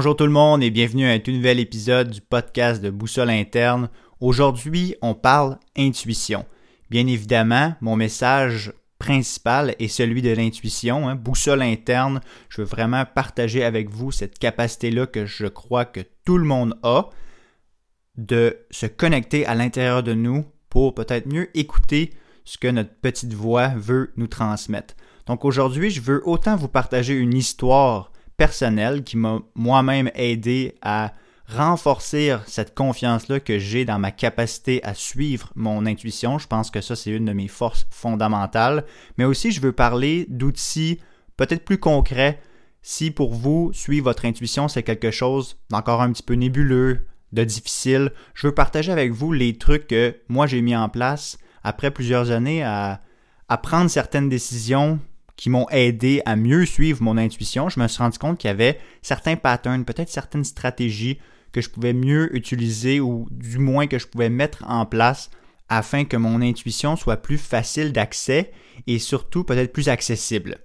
Bonjour tout le monde et bienvenue à un tout nouvel épisode du podcast de Boussole Interne. Aujourd'hui, on parle intuition. Bien évidemment, mon message principal est celui de l'intuition, hein, boussole interne. Je veux vraiment partager avec vous cette capacité-là que je crois que tout le monde a de se connecter à l'intérieur de nous pour peut-être mieux écouter ce que notre petite voix veut nous transmettre. Donc aujourd'hui, je veux autant vous partager une histoire personnelle qui m'a moi-même aidé à renforcer cette confiance-là que j'ai dans ma capacité à suivre mon intuition. Je pense que ça, c'est une de mes forces fondamentales. Mais aussi, je veux parler d'outils peut-être plus concrets. Si pour vous, suivre votre intuition, c'est quelque chose d'encore un petit peu nébuleux, de difficile, je veux partager avec vous les trucs que moi j'ai mis en place après plusieurs années à prendre certaines décisions qui m'ont aidé à mieux suivre mon intuition. Je me suis rendu compte qu'il y avait certains patterns, peut-être certaines stratégies que je pouvais mieux utiliser ou du moins que je pouvais mettre en place afin que mon intuition soit plus facile d'accès et surtout peut-être plus accessible.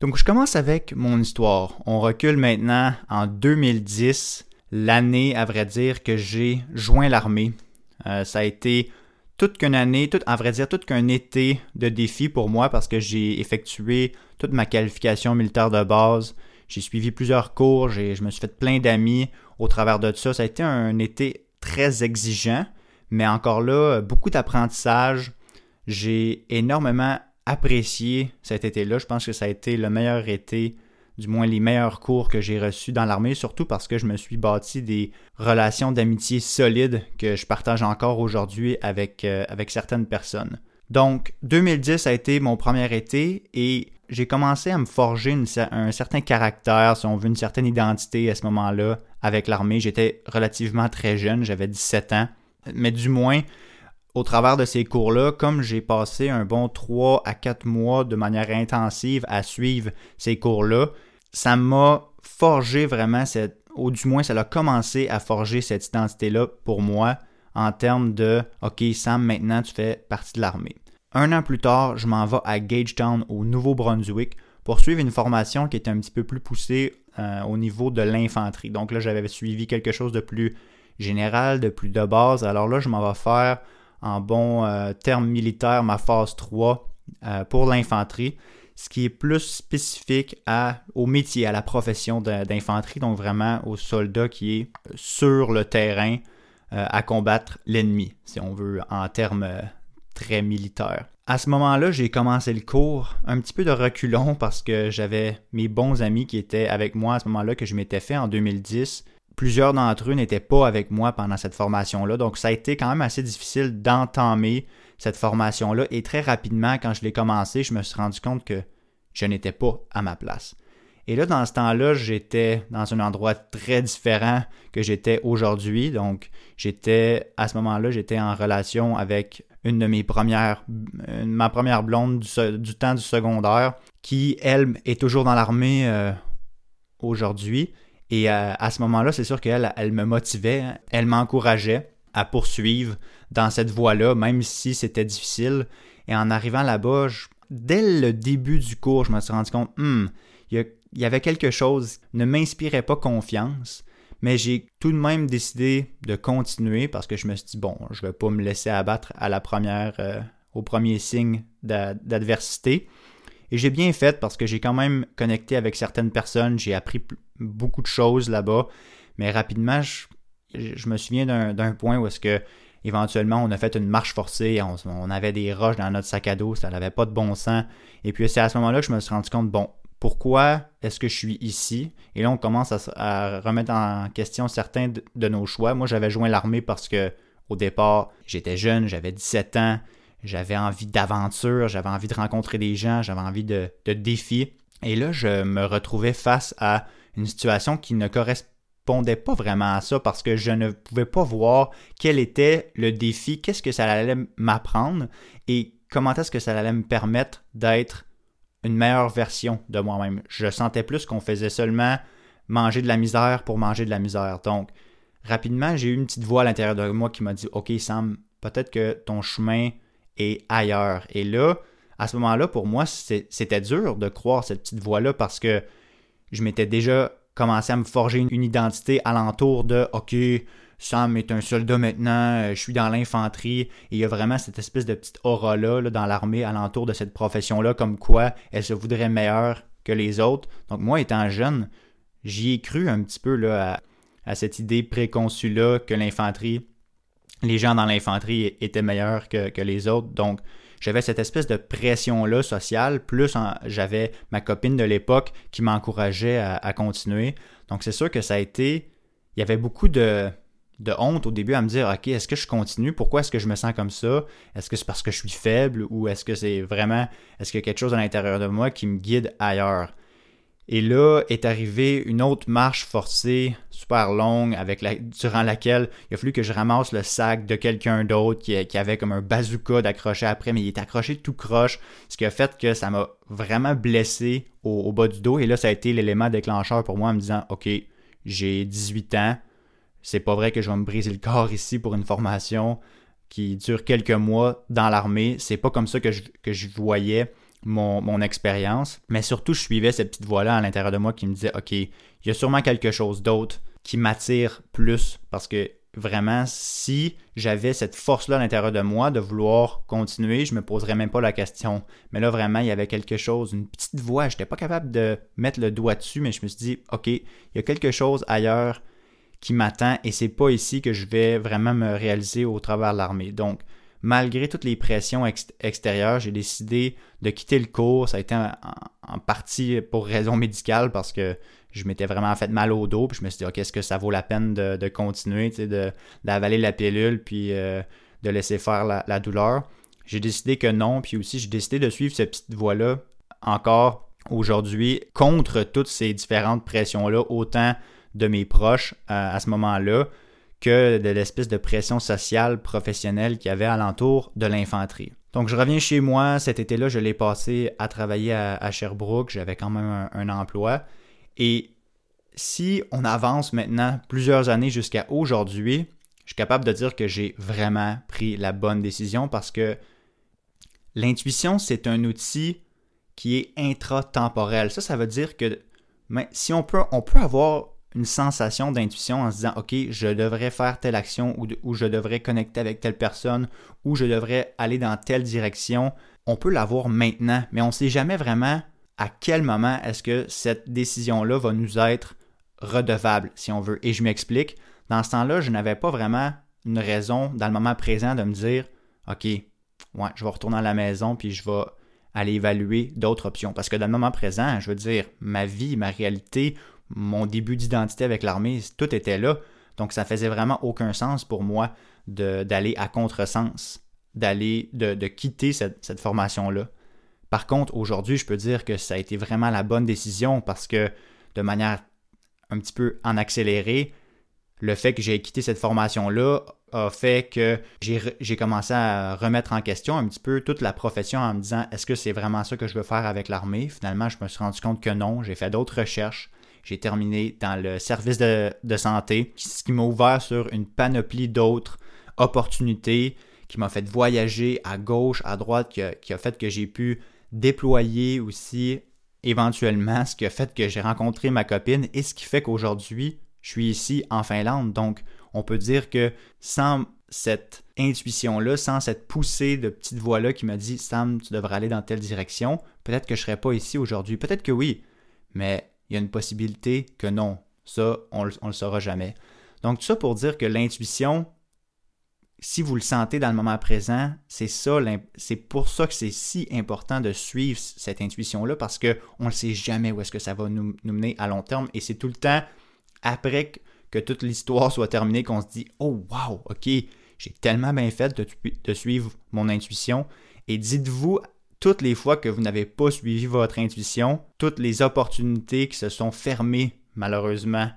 Donc je commence avec mon histoire. On recule maintenant en 2010, l'année à vrai dire que j'ai joint l'armée. Euh, ça a été toute qu'une année, tout, à vrai dire, tout qu'un été de défi pour moi parce que j'ai effectué toute ma qualification militaire de base. J'ai suivi plusieurs cours, je me suis fait plein d'amis au travers de ça. Ça a été un été très exigeant, mais encore là, beaucoup d'apprentissage. J'ai énormément apprécié cet été-là. Je pense que ça a été le meilleur été, du moins les meilleurs cours que j'ai reçus dans l'armée, surtout parce que je me suis bâti des relations d'amitié solides que je partage encore aujourd'hui avec, euh, certaines personnes. Donc, 2010 a été mon premier été et j'ai commencé à me forger un certain caractère, si on veut, une certaine identité à ce moment-là avec l'armée. J'étais relativement très jeune, j'avais 17 ans. Mais du moins, au travers de ces cours-là, comme j'ai passé un bon 3 à 4 mois de manière intensive à suivre ces cours-là, ça m'a forgé vraiment cette, ou du moins ça a commencé à forger cette identité-là pour moi en termes de OK, Sam, maintenant tu fais partie de l'armée. Un an plus tard, je m'en vais à Gagetown au Nouveau-Brunswick pour suivre une formation qui était un petit peu plus poussée euh, au niveau de l'infanterie. Donc là, j'avais suivi quelque chose de plus général, de plus de base. Alors là, je m'en vais faire en bon euh, terme militaire ma phase 3 euh, pour l'infanterie, ce qui est plus spécifique au métier, à la profession d'infanterie, donc vraiment au soldat qui est sur le terrain à combattre l'ennemi, si on veut, en termes très militaire. À ce moment-là, j'ai commencé le cours un petit peu de reculon parce que j'avais mes bons amis qui étaient avec moi à ce moment-là que je m'étais fait en 2010. Plusieurs d'entre eux n'étaient pas avec moi pendant cette formation-là, donc ça a été quand même assez difficile d'entamer cette formation-là et très rapidement, quand je l'ai commencé, je me suis rendu compte que je n'étais pas à ma place. Et là, dans ce temps-là, j'étais dans un endroit très différent que j'étais aujourd'hui. Donc, j'étais, à ce moment-là, j'étais en relation avec une de mes premières, ma première blonde du, temps du secondaire, qui, elle, est toujours dans l'armée euh, aujourd'hui. Et euh, à ce moment-là, c'est sûr qu'elle, elle me motivait, hein. elle m'encourageait à poursuivre dans cette voie-là, même si c'était difficile. Et en arrivant là-bas, dès le début du cours, je me suis rendu compte, hmm, il y, avait quelque chose qui ne m'inspirait pas confiance mais j'ai tout de même décidé de continuer parce que je me suis dit, bon, je ne vais pas me laisser abattre à la première, euh, au premier signe d'adversité. Et j'ai bien fait parce que j'ai quand même connecté avec certaines personnes, j'ai appris beaucoup de choses là-bas, mais rapidement, je, me souviens d'un point où est-ce que éventuellement on a fait une marche forcée, on, avait des roches dans notre sac à dos, ça n'avait pas de bon sens. Et puis c'est à ce moment-là que je me suis rendu compte, bon, pourquoi est-ce que je suis ici? Et là, on commence à, remettre en question certains de, nos choix. Moi, j'avais joint l'armée parce que au départ, j'étais jeune, j'avais 17 ans, j'avais envie d'aventure, j'avais envie de rencontrer des gens, j'avais envie de, de défis. Et là, je me retrouvais face à une situation qui ne correspondait pas vraiment à ça parce que je ne pouvais pas voir quel était le défi, qu'est-ce que ça allait m'apprendre et comment est-ce que ça allait me permettre d'être une meilleure version de moi-même. Je sentais plus qu'on faisait seulement manger de la misère pour manger de la misère. Donc, rapidement, j'ai eu une petite voix à l'intérieur de moi qui m'a dit Ok, Sam, peut-être que ton chemin est ailleurs. Et là, à ce moment-là, pour moi, c'était dur de croire cette petite voix-là parce que je m'étais déjà commencé à me forger une, identité alentour de OK, Sam est un soldat maintenant, euh, je suis dans l'infanterie, et il y a vraiment cette espèce de petite aura-là dans l'armée alentour de cette profession-là, comme quoi elle se voudrait meilleure que les autres. Donc moi, étant jeune, j'y ai cru un petit peu là, à, cette idée préconçue-là que l'infanterie, les gens dans l'infanterie étaient meilleurs que, les autres. Donc j'avais cette espèce de pression-là sociale, plus j'avais ma copine de l'époque qui m'encourageait à continuer. Donc c'est sûr que ça a été... Il y avait beaucoup de, de honte au début à me dire OK, est-ce que je continue? Pourquoi est-ce que je me sens comme ça? Est-ce que c'est parce que je suis faible ou est-ce que c'est vraiment est-ce qu'il y a quelque chose à l'intérieur de moi qui me guide ailleurs? Et là est arrivée une autre marche forcée super longue avec durant laquelle il a fallu que je ramasse le sac de quelqu'un d'autre qui, avait comme un bazooka d'accrocher après mais il est accroché tout croche, ce qui a fait que ça m'a vraiment blessé au, bas du dos. Et là ça a été l'élément déclencheur pour moi en me disant OK, j'ai 18 ans. C'est pas vrai que je vais me briser le corps ici pour une formation qui dure quelques mois dans l'armée. C'est pas comme ça que je voyais mon, mon expérience. Mais surtout, je suivais cette petite voix-là à l'intérieur de moi qui me disait OK, il y a sûrement quelque chose d'autre qui m'attire plus parce que vraiment, si j'avais cette force-là à l'intérieur de moi de vouloir continuer, je me poserais même pas la question. Mais là, vraiment, il y avait quelque chose, une petite voix. Je n'étais pas capable de mettre le doigt dessus, mais je me suis dit, OK, il y a quelque chose ailleurs qui m'attend et c'est pas ici que je vais vraiment me réaliser au travers de l'armée. Donc, malgré toutes les pressions extérieures, j'ai décidé de quitter le cours. Ça a été en, partie pour raison médicale parce que je m'étais vraiment fait mal au dos. Puis je me suis dit, OK, est-ce que ça vaut la peine de, continuer, d'avaler la pilule puis euh, de laisser faire la, la douleur? J'ai décidé que non. Puis aussi, j'ai décidé de suivre cette petite voie-là encore aujourd'hui contre toutes ces différentes pressions-là, autant de mes proches à, ce moment-là que de l'espèce de pression sociale professionnelle qu'il y avait alentour de l'infanterie. Donc je reviens chez moi, cet été-là, je l'ai passé à travailler à, Sherbrooke, j'avais quand même un, emploi. Et si on avance maintenant plusieurs années jusqu'à aujourd'hui, je suis capable de dire que j'ai vraiment pris la bonne décision parce que l'intuition, c'est un outil qui est intratemporel. Ça, ça veut dire que mais si on peut, on peut avoir une sensation d'intuition en se disant OK, je devrais faire telle action ou, je devrais connecter avec telle personne ou je devrais aller dans telle direction, on peut l'avoir maintenant, mais on ne sait jamais vraiment à quel moment est-ce que cette décision-là va nous être redevable, si on veut. Et je m'explique. Dans ce temps-là, je n'avais pas vraiment une raison dans le moment présent de me dire OK, ouais, je vais retourner à la maison puis je vais aller évaluer d'autres options. Parce que dans le moment présent, je veux dire, ma vie, ma réalité, mon début d'identité avec l'armée, tout était là. Donc ça faisait vraiment aucun sens pour moi d'aller à contresens, d'aller, de, quitter cette, formation-là. Par contre, aujourd'hui, je peux dire que ça a été vraiment la bonne décision parce que de manière un petit peu en accéléré, le fait que j'ai quitté cette formation-là a fait que j'ai commencé à remettre en question un petit peu toute la profession en me disant est-ce que c'est vraiment ça que je veux faire avec l'armée? Finalement, je me suis rendu compte que non. J'ai fait d'autres recherches. J'ai terminé dans le service de, santé, ce qui m'a ouvert sur une panoplie d'autres opportunités, qui m'a fait voyager à gauche, à droite, qui a, qui a fait que j'ai pu déployer aussi éventuellement, ce qui a fait que j'ai rencontré ma copine et ce qui fait qu'aujourd'hui, je suis ici en Finlande. Donc, on peut dire que sans cette intuition-là, sans cette poussée de petite voix-là qui m'a dit Sam, tu devrais aller dans telle direction, peut-être que je ne serais pas ici aujourd'hui. Peut-être que oui, mais il y a une possibilité que non. Ça, on ne le saura jamais. Donc, tout ça pour dire que l'intuition, si vous le sentez dans le moment présent, c'est ça, c'est pour ça que c'est si important de suivre cette intuition-là parce qu'on ne sait jamais où est-ce que ça va nous, mener à long terme et c'est tout le temps après que toute l'histoire soit terminée qu'on se dit Oh, wow, ok, j'ai tellement bien fait de, de suivre mon intuition. Et dites-vous toutes les fois que vous n'avez pas suivi votre intuition, toutes les opportunités qui se sont fermées malheureusement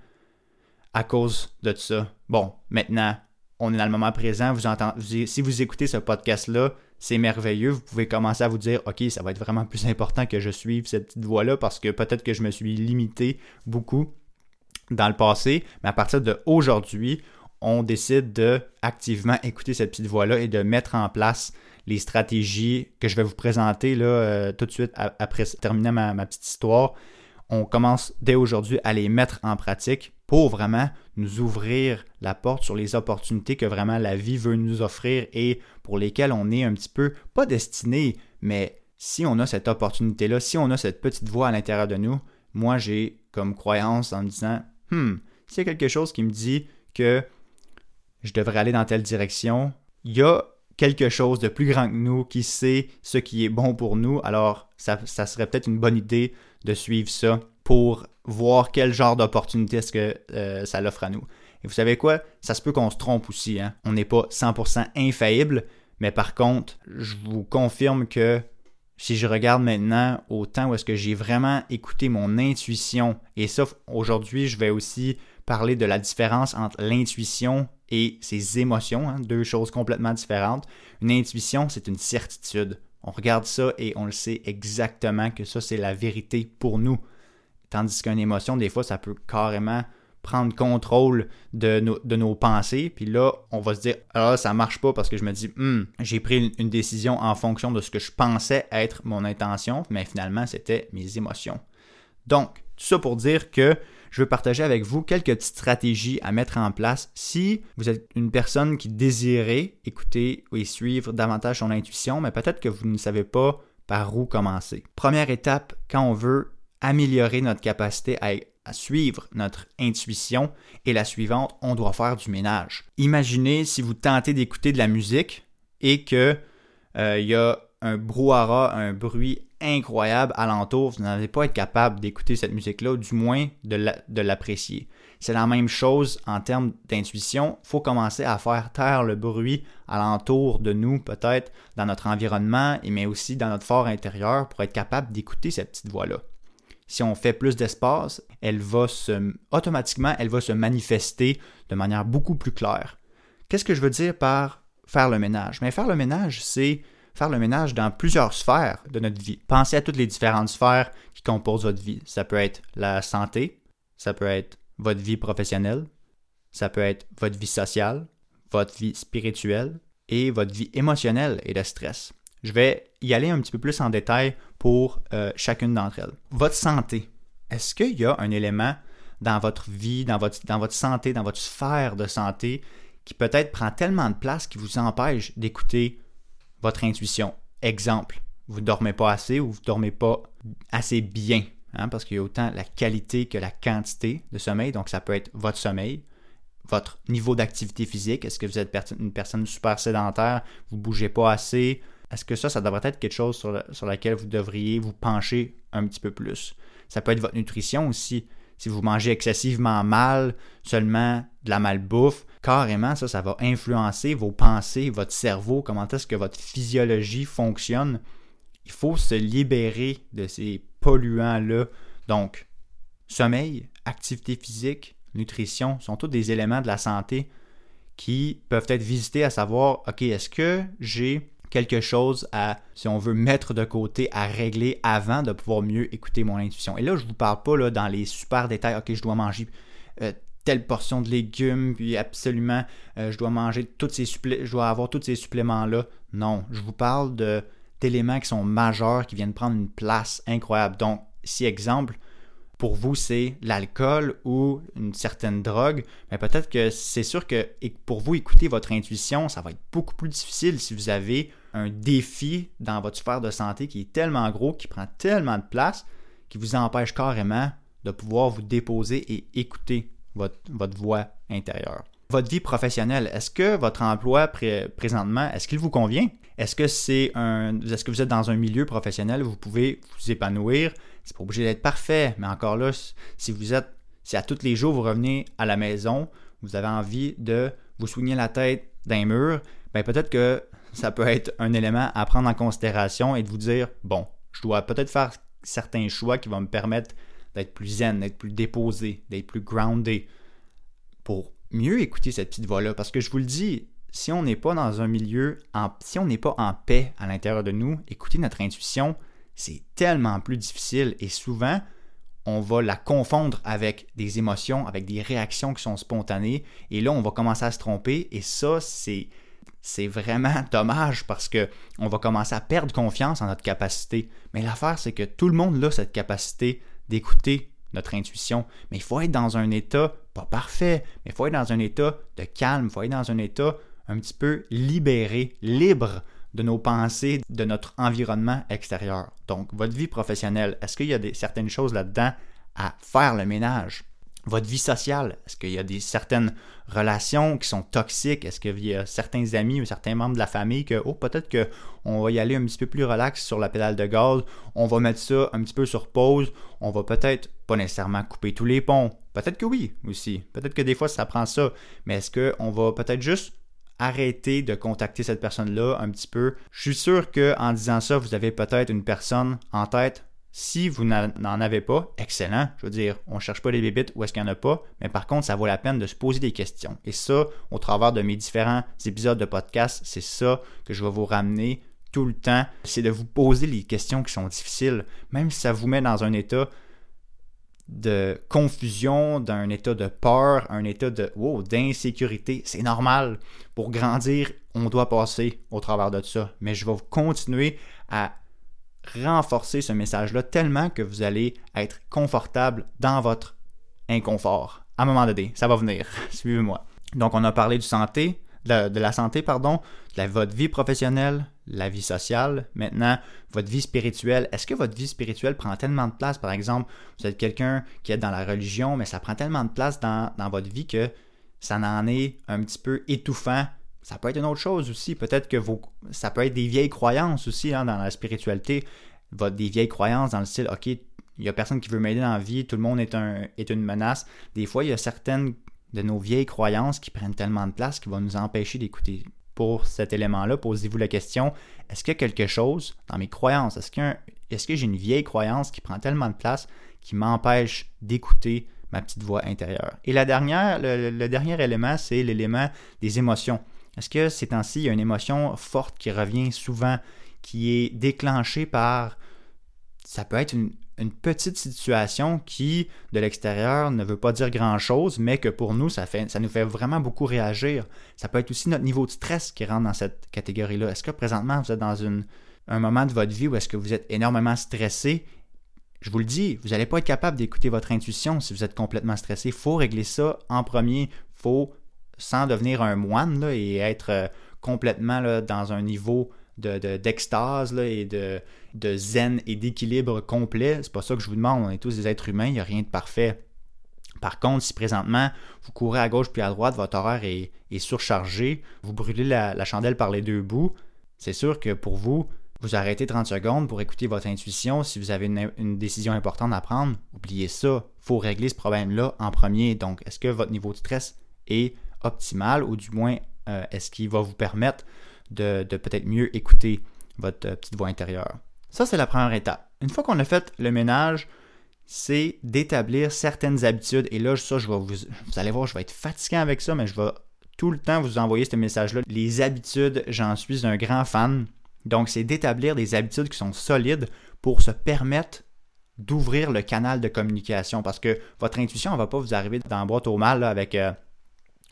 à cause de ça. Bon, maintenant, on est dans le moment présent, vous entendez, si vous écoutez ce podcast-là, c'est merveilleux, vous pouvez commencer à vous dire, OK, ça va être vraiment plus important que je suive cette petite voie-là parce que peut-être que je me suis limité beaucoup dans le passé, mais à partir d'aujourd'hui, on décide de activement écouter cette petite voix-là et de mettre en place les stratégies que je vais vous présenter là, euh, tout de suite après terminer ma, petite histoire. on commence dès aujourd'hui à les mettre en pratique pour vraiment nous ouvrir la porte sur les opportunités que vraiment la vie veut nous offrir et pour lesquelles on est un petit peu, pas destiné, mais si on a cette opportunité-là, si on a cette petite voix à l'intérieur de nous, moi j'ai comme croyance en me disant, hmm, s'il y a quelque chose qui me dit que je devrais aller dans telle direction, il y a quelque chose de plus grand que nous qui sait ce qui est bon pour nous, alors ça, serait peut-être une bonne idée de suivre ça pour voir quel genre d'opportunité est-ce que euh, ça l'offre à nous. Et vous savez quoi? Ça se peut qu'on se trompe aussi. Hein? On n'est pas 100% infaillible, mais par contre, je vous confirme que si je regarde maintenant au temps où est-ce que j'ai vraiment écouté mon intuition, et ça, aujourd'hui, je vais aussi parler de la différence entre l'intuition et ses émotions, hein, deux choses complètement différentes. Une intuition, c'est une certitude. On regarde ça et on le sait exactement que ça, c'est la vérité pour nous. Tandis qu'une émotion, des fois, ça peut carrément prendre contrôle de nos, de nos pensées. Puis là, on va se dire, ah, ça marche pas parce que je me dis, hmm, j'ai pris une décision en fonction de ce que je pensais être mon intention, mais finalement, c'était mes émotions. Donc, tout ça pour dire que je veux partager avec vous quelques petites stratégies à mettre en place si vous êtes une personne qui désirait écouter et suivre davantage son intuition, mais peut-être que vous ne savez pas par où commencer. Première étape, quand on veut améliorer notre capacité à, suivre notre intuition est la suivante, on doit faire du ménage. Imaginez si vous tentez d'écouter de la musique et que euh, il y a un brouhaha, un bruit incroyable alentour, vous n'allez pas être capable d'écouter cette musique-là, du moins de l'apprécier. C'est la même chose en termes d'intuition. Il faut commencer à faire taire le bruit alentour de nous, peut-être dans notre environnement, mais aussi dans notre fort intérieur pour être capable d'écouter cette petite voix-là. Si on fait plus d'espace, elle va se, automatiquement, elle va se manifester de manière beaucoup plus claire. Qu'est-ce que je veux dire par faire le ménage? Mais faire le ménage, c'est faire le ménage dans plusieurs sphères de notre vie. Pensez à toutes les différentes sphères qui composent votre vie. Ça peut être la santé, ça peut être votre vie professionnelle, ça peut être votre vie sociale, votre vie spirituelle et votre vie émotionnelle et de stress. Je vais y aller un petit peu plus en détail pour euh, chacune d'entre elles. Votre santé. Est-ce qu'il y a un élément dans votre vie, dans votre, dans votre santé, dans votre sphère de santé qui peut-être prend tellement de place qui vous empêche d'écouter votre intuition. Exemple, vous ne dormez pas assez ou vous ne dormez pas assez bien, hein, parce qu'il y a autant la qualité que la quantité de sommeil. Donc, ça peut être votre sommeil, votre niveau d'activité physique. Est-ce que vous êtes une personne super sédentaire, vous ne bougez pas assez? Est-ce que ça, ça devrait être quelque chose sur, sur laquelle vous devriez vous pencher un petit peu plus? Ça peut être votre nutrition aussi. Si vous mangez excessivement mal, seulement de la malbouffe, carrément, ça, ça va influencer vos pensées, votre cerveau, comment est-ce que votre physiologie fonctionne. Il faut se libérer de ces polluants-là. Donc, sommeil, activité physique, nutrition sont tous des éléments de la santé qui peuvent être visités à savoir, OK, est-ce que j'ai quelque chose à, si on veut, mettre de côté, à régler avant de pouvoir mieux écouter mon intuition. Et là, je ne vous parle pas là, dans les super détails, OK, je dois manger euh, telle portion de légumes, puis absolument, euh, je dois manger toutes ces je dois avoir tous ces suppléments-là. Non, je vous parle d'éléments qui sont majeurs, qui viennent prendre une place incroyable. Donc, si exemple, pour vous, c'est l'alcool ou une certaine drogue, mais peut-être que c'est sûr que pour vous, écouter votre intuition, ça va être beaucoup plus difficile si vous avez un défi dans votre sphère de santé qui est tellement gros, qui prend tellement de place, qui vous empêche carrément de pouvoir vous déposer et écouter votre, voix intérieure. Votre vie professionnelle, est-ce que votre emploi présentement, est-ce qu'il vous convient? Est-ce que c'est un. Est-ce que vous êtes dans un milieu professionnel où vous pouvez vous épanouir? C'est pas obligé d'être parfait, mais encore là, si vous êtes. Si à tous les jours vous revenez à la maison, vous avez envie de vous soigner la tête d'un mur, ben peut-être que ça peut être un élément à prendre en considération et de vous dire bon, je dois peut-être faire certains choix qui vont me permettre d'être plus zen, d'être plus déposé, d'être plus groundé pour mieux écouter cette petite voix-là. Parce que je vous le dis, si on n'est pas dans un milieu, si on n'est pas en paix à l'intérieur de nous, écouter notre intuition, c'est tellement plus difficile et souvent, on va la confondre avec des émotions, avec des réactions qui sont spontanées et là, on va commencer à se tromper et ça, c'est c'est vraiment dommage parce que on va commencer à perdre confiance en notre capacité. Mais l'affaire, c'est que tout le monde a cette capacité d'écouter notre intuition. Mais il faut être dans un état, pas parfait, mais il faut être dans un état de calme, il faut être dans un état un petit peu libéré, libre de nos pensées, de notre environnement extérieur. Donc, votre vie professionnelle, est-ce qu'il y a des, certaines choses là-dedans à faire le ménage? Votre vie sociale, est-ce qu'il y a des certaines relations qui sont toxiques? Est-ce qu'il y a certains amis ou certains membres de la famille que, oh, peut-être qu'on va y aller un petit peu plus relax sur la pédale de gaz, on va mettre ça un petit peu sur pause, on va peut-être pas nécessairement couper tous les ponts? Peut-être que oui aussi. Peut-être que des fois ça prend ça. Mais est-ce qu'on va peut-être juste arrêter de contacter cette personne-là un petit peu? Je suis sûr qu'en disant ça, vous avez peut-être une personne en tête. Si vous n'en avez pas, excellent. Je veux dire, on ne cherche pas les bébites où est-ce qu'il n'y en a pas, mais par contre, ça vaut la peine de se poser des questions. Et ça, au travers de mes différents épisodes de podcast, c'est ça que je vais vous ramener tout le temps. C'est de vous poser les questions qui sont difficiles, même si ça vous met dans un état de confusion, d'un état de peur, un état de wow, d'insécurité. C'est normal. Pour grandir, on doit passer au travers de ça. Mais je vais continuer à renforcer ce message-là tellement que vous allez être confortable dans votre inconfort. À un moment donné, ça va venir. Suivez-moi. Donc, on a parlé santé, de, la santé, pardon, de votre vie professionnelle, la vie sociale. Maintenant, votre vie spirituelle. Est-ce que votre vie spirituelle prend tellement de place? Par exemple, vous êtes quelqu'un qui est dans la religion, mais ça prend tellement de place dans, votre vie que ça en est un petit peu étouffant. Ça peut être une autre chose aussi. Peut-être que vos, ça peut être des vieilles croyances aussi hein, dans la spiritualité. Des vieilles croyances dans le style, OK, il n'y a personne qui veut m'aider dans la vie, tout le monde est, un, est une menace. Des fois, il y a certaines de nos vieilles croyances qui prennent tellement de place qui vont nous empêcher d'écouter. Pour cet élément-là, posez-vous la question, est-ce qu'il y a quelque chose dans mes croyances? Est-ce, est-ce que j'ai une vieille croyance qui prend tellement de place qui m'empêche d'écouter ma petite voix intérieure? Et la dernière, le, dernier élément, c'est l'élément des émotions. Est-ce que ces temps-ci, il y a une émotion forte qui revient souvent, qui est déclenchée par, ça peut être une, une petite situation qui, de l'extérieur, ne veut pas dire grand-chose, mais que pour nous, ça, fait, ça nous fait vraiment beaucoup réagir. Ça peut être aussi notre niveau de stress qui rentre dans cette catégorie-là. Est-ce que présentement, vous êtes dans une, un moment de votre vie où est-ce que vous êtes énormément stressé? Je vous le dis, vous n'allez pas être capable d'écouter votre intuition si vous êtes complètement stressé. Il faut régler ça en premier. Il faut, sans devenir un moine et être euh, complètement là, dans un niveau d'extase de, et de, de zen et d'équilibre complet. C'est pas ça que je vous demande. On est tous des êtres humains, il n'y a rien de parfait. Par contre, si présentement vous courez à gauche puis à droite, votre horaire est, surchargé, vous brûlez la, chandelle par les deux bouts, c'est sûr que pour vous, vous arrêtez 30 secondes pour écouter votre intuition. Si vous avez une, décision importante à prendre, oubliez ça. Il faut régler ce problème-là en premier. Donc, est-ce que votre niveau de stress est optimal ou du moins euh, est-ce qu'il va vous permettre de, peut-être mieux écouter votre euh, petite voix intérieure? Ça, c'est la première étape. Une fois qu'on a fait le ménage, c'est d'établir certaines habitudes. Et là, ça, je vais vous, vous allez voir, je vais être fatiguant avec ça, mais je vais tout le temps vous envoyer ce message-là. Les habitudes, j'en suis un grand fan. Donc, c'est d'établir des habitudes qui sont solides pour se permettre d'ouvrir le canal de communication. Parce que votre intuition ne va pas vous arriver dans la boîte au mal avec euh,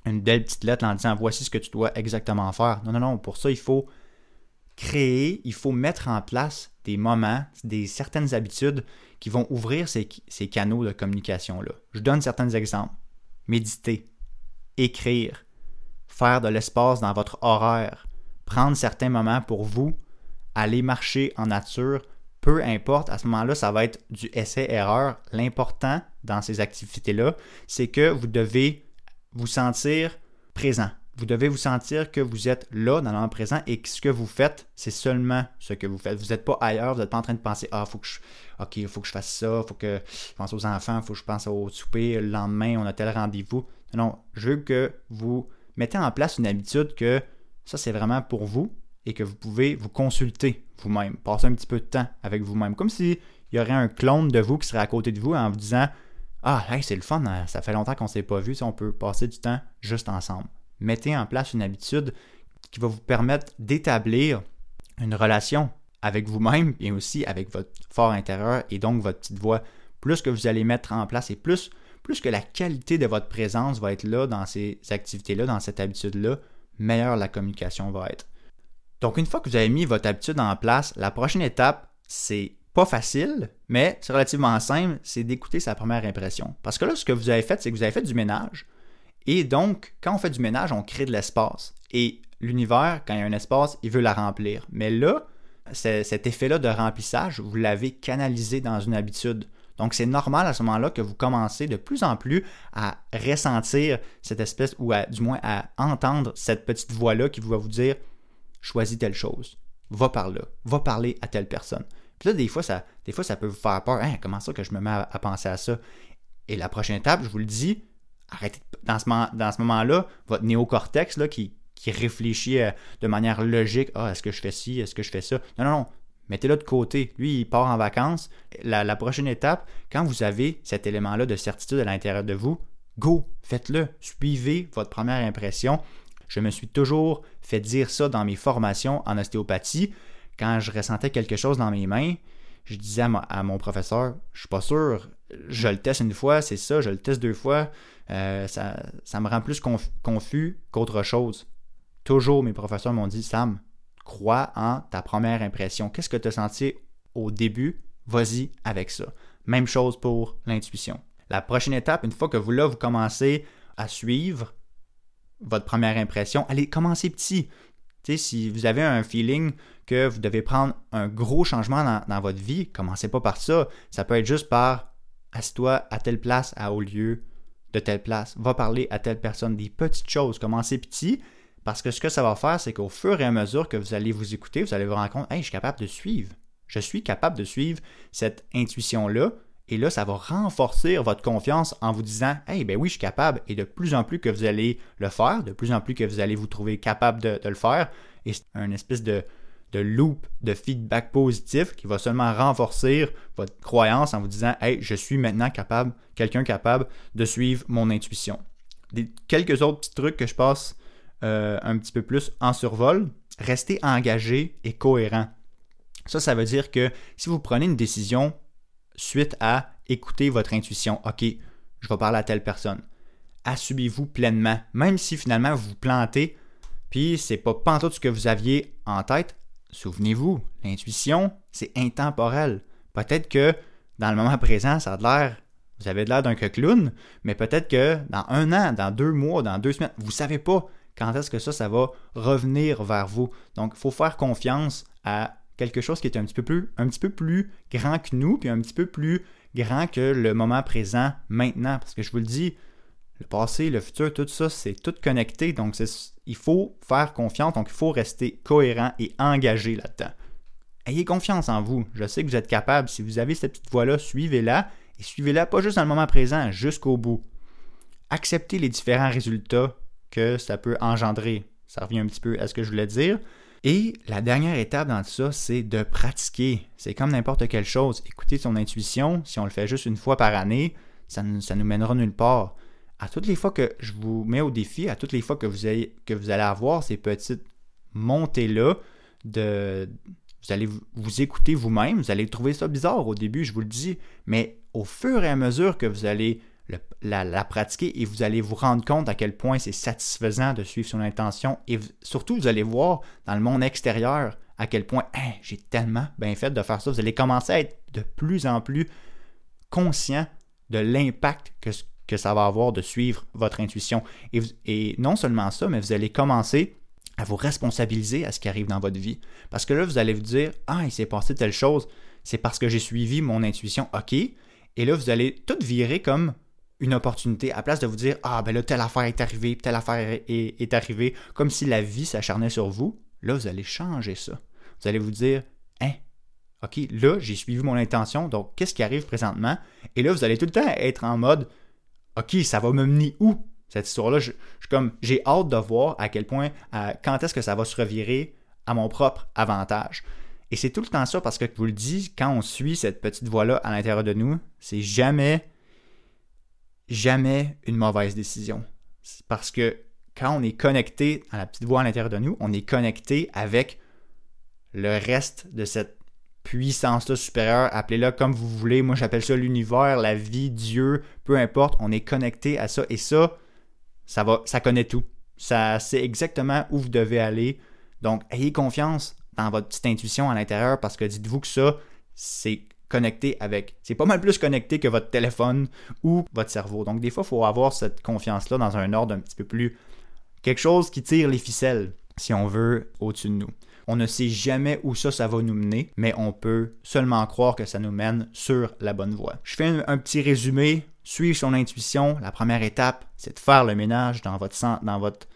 une belle petite lettre en disant voici ce que tu dois exactement faire. Non, non, non. Pour ça, il faut créer, il faut mettre en place des moments, des certaines habitudes qui vont ouvrir ces, ces canaux de communication-là. Je donne certains exemples. Méditer, écrire, faire de l'espace dans votre horaire, prendre certains moments pour vous, aller marcher en nature, peu importe, à ce moment-là, ça va être du essai-erreur. L'important dans ces activités-là, c'est que vous devez vous sentir présent. Vous devez vous sentir que vous êtes là, dans le présent, et que ce que vous faites, c'est seulement ce que vous faites. Vous n'êtes pas ailleurs, vous n'êtes pas en train de penser Ah, faut que je. OK, il faut que je fasse ça, il faut que je pense aux enfants, il faut que je pense au souper, le lendemain, on a tel rendez-vous. Non, je veux que vous mettez en place une habitude que ça, c'est vraiment pour vous et que vous pouvez vous consulter vous-même, passer un petit peu de temps avec vous-même. Comme s'il y aurait un clone de vous qui serait à côté de vous en vous disant ah, c'est le fun, hein, ça fait longtemps qu'on ne s'est pas vu, on peut passer du temps juste ensemble. Mettez en place une habitude qui va vous permettre d'établir une relation avec vous-même et aussi avec votre fort intérieur et donc votre petite voix. Plus que vous allez mettre en place et plus, plus que la qualité de votre présence va être là dans ces activités-là, dans cette habitude-là, meilleure la communication va être. Donc une fois que vous avez mis votre habitude en place, la prochaine étape, c'est pas facile, mais c'est relativement simple, c'est d'écouter sa première impression. Parce que là, ce que vous avez fait, c'est que vous avez fait du ménage. Et donc, quand on fait du ménage, on crée de l'espace. Et l'univers, quand il y a un espace, il veut la remplir. Mais là, cet effet-là de remplissage, vous l'avez canalisé dans une habitude. Donc, c'est normal à ce moment-là que vous commencez de plus en plus à ressentir cette espèce, ou du moins à entendre cette petite voix-là qui va vous dire choisis telle chose, va par là, va parler à telle personne. Puis là, des fois, ça, peut vous faire peur. Hein, comment ça que je me mets à, penser à ça? Et la prochaine étape, je vous le dis, arrêtez dans ce, dans ce moment-là, votre néocortex là, qui, qui réfléchit euh, de manière logique, ah, est-ce que je fais ci, est-ce que je fais ça? Non, non, non. Mettez-le de côté. Lui, il part en vacances. La, la prochaine étape, quand vous avez cet élément-là de certitude à l'intérieur de vous, go, faites-le. Suivez votre première impression. Je me suis toujours fait dire ça dans mes formations en ostéopathie quand je ressentais quelque chose dans mes mains, je disais à, mon professeur, je suis pas sûr, je le teste une fois, c'est ça, je le teste deux fois, euh, ça, ça, me rend plus confus qu'autre chose. Toujours mes professeurs m'ont dit, Sam, crois en ta première impression. Qu'est-ce que tu as senti au début? Vas-y avec ça. Même chose pour l'intuition. La prochaine étape, une fois que vous là, vous commencez à suivre votre première impression, allez, commencez petit si vous avez un feeling que vous devez prendre un gros changement dans, votre vie, commencez pas par ça. Ça peut être juste par assieds-toi à telle place à au lieu de telle place. Va parler à telle personne. Des petites choses. Commencez petit. Parce que ce que ça va faire, c'est qu'au fur et à mesure que vous allez vous écouter, vous allez vous rendre compte, hey, je suis capable de suivre. Je suis capable de suivre cette intuition-là. Et là, ça va renforcer votre confiance en vous disant Hey, ben oui, je suis capable. Et de plus en plus que vous allez le faire, de plus en plus que vous allez vous trouver capable de, le faire. Et c'est un espèce de, de loop de feedback positif qui va seulement renforcer votre croyance en vous disant Hey, je suis maintenant capable, quelqu'un capable de suivre mon intuition. Des, quelques autres petits trucs que je passe euh, un petit peu plus en survol. Restez engagé et cohérent. Ça, ça veut dire que si vous prenez une décision suite à écouter votre intuition. OK, je vais parler à telle personne. Assumez-vous pleinement, même si finalement vous vous plantez, puis c'est pas tout ce que vous aviez en tête. Souvenez-vous, l'intuition, c'est intemporel. Peut-être que dans le moment présent, ça a l'air, vous avez l'air d'un clown, mais peut-être que dans un an, dans deux mois, dans deux semaines, vous savez pas quand est-ce que ça, ça va revenir vers vous. Donc, il faut faire confiance à quelque chose qui est un petit peu plus, un petit plus grand que nous, puis un petit peu plus grand que le moment présent maintenant. Parce que je vous le dis, le passé, le futur, tout ça, c'est tout connecté. Donc, il faut faire confiance, donc il faut rester cohérent et engagé là-dedans. Ayez confiance en vous. Je sais que vous êtes capable. Si vous avez cette petite voie-là, suivez-la. Et suivez-la pas juste dans le moment présent, jusqu'au bout. Acceptez les différents résultats que ça peut engendrer. Ça revient un petit peu à ce que je voulais dire. Et la dernière étape dans tout ça, c'est de pratiquer. C'est comme n'importe quelle chose. Écouter son intuition, si on le fait juste une fois par année, ça, nous mènera nulle part. À toutes les fois que je vous mets au défi, à toutes les fois que vous, allez avoir ces petites montées-là, vous allez vous, écouter vous-même, vous allez trouver ça bizarre au début, je vous le dis, mais au fur et à mesure que vous allez la, pratiquer et vous allez vous rendre compte à quel point c'est satisfaisant de suivre son intention et surtout vous allez voir dans le monde extérieur à quel point hein, j'ai tellement bien fait de faire ça. Vous allez commencer à être de plus en plus conscient de l'impact que, ça va avoir de suivre votre intuition. Et, et non seulement ça, mais vous allez commencer à vous responsabiliser à ce qui arrive dans votre vie. Parce que là, vous allez vous dire, ah, il s'est passé telle chose, c'est parce que j'ai suivi mon intuition, ok. Et là, vous allez tout virer comme une opportunité, à place de vous dire Ah, ben là, telle affaire est arrivée, telle affaire est, arrivée, comme si la vie s'acharnait sur vous, là, vous allez changer ça. Vous allez vous dire Hein, OK, là, j'ai suivi mon intention, donc qu'est-ce qui arrive présentement? Et là, vous allez tout le temps être en mode OK, ça va me mener où cette histoire-là? Comme J'ai hâte de voir à quel point, quand est-ce que ça va se revirer à mon propre avantage. Et c'est tout le temps ça parce que je vous le dis, quand on suit cette petite voie-là à l'intérieur de nous, c'est jamais jamais une mauvaise décision. Parce que quand on est connecté à la petite voix à l'intérieur de nous, on est connecté avec le reste de cette puissance-là supérieure, appelez-la comme vous voulez. Moi, j'appelle ça l'univers, la vie, Dieu, peu importe. On est connecté à ça et ça, ça va, ça connaît tout. Ça sait exactement où vous devez aller. Donc, ayez confiance dans votre petite intuition à l'intérieur parce que dites-vous que ça, c'est connecté avec. C'est pas mal plus connecté que votre téléphone ou votre cerveau. Donc, des fois, il faut avoir cette confiance-là dans un ordre un petit peu plus. quelque chose qui tire les ficelles, si on veut, au-dessus de nous. On ne sait jamais où ça, ça va nous mener, mais on peut seulement croire que ça nous mène sur la bonne voie. Je fais un, petit résumé. Suivre son intuition. La première étape, c'est de faire le ménage dans votre, dans votre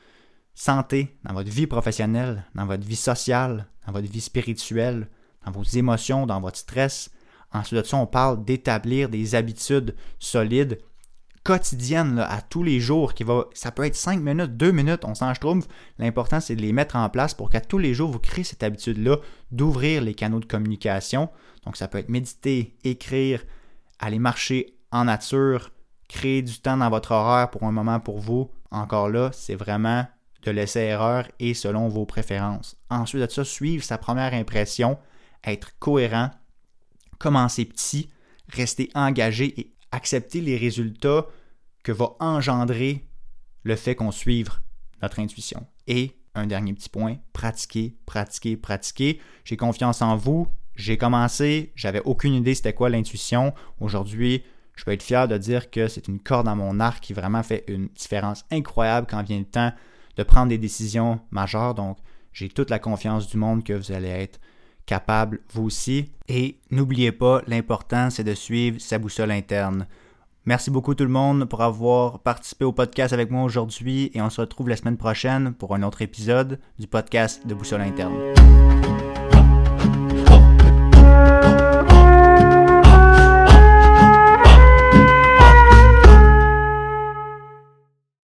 santé, dans votre vie professionnelle, dans votre vie sociale, dans votre vie spirituelle, dans vos émotions, dans votre stress. Ensuite de ça, on parle d'établir des habitudes solides quotidiennes à tous les jours qui va ça peut être 5 minutes, 2 minutes, on s'en trouve. L'important c'est de les mettre en place pour qu'à tous les jours vous créez cette habitude là d'ouvrir les canaux de communication. Donc ça peut être méditer, écrire, aller marcher en nature, créer du temps dans votre horaire pour un moment pour vous. Encore là, c'est vraiment de laisser erreur et selon vos préférences. Ensuite de ça, suivre sa première impression, être cohérent, commencer petit, rester engagé et accepter les résultats que va engendrer le fait qu'on suive notre intuition. Et un dernier petit point, pratiquer, pratiquer, pratiquer. J'ai confiance en vous. J'ai commencé, j'avais aucune idée c'était quoi l'intuition. Aujourd'hui, je peux être fier de dire que c'est une corde à mon arc qui vraiment fait une différence incroyable quand vient le temps de prendre des décisions majeures. Donc, j'ai toute la confiance du monde que vous allez être capable, vous aussi. Et n'oubliez pas, l'important, c'est de suivre sa boussole interne. Merci beaucoup tout le monde pour avoir participé au podcast avec moi aujourd'hui et on se retrouve la semaine prochaine pour un autre épisode du podcast de Boussole interne.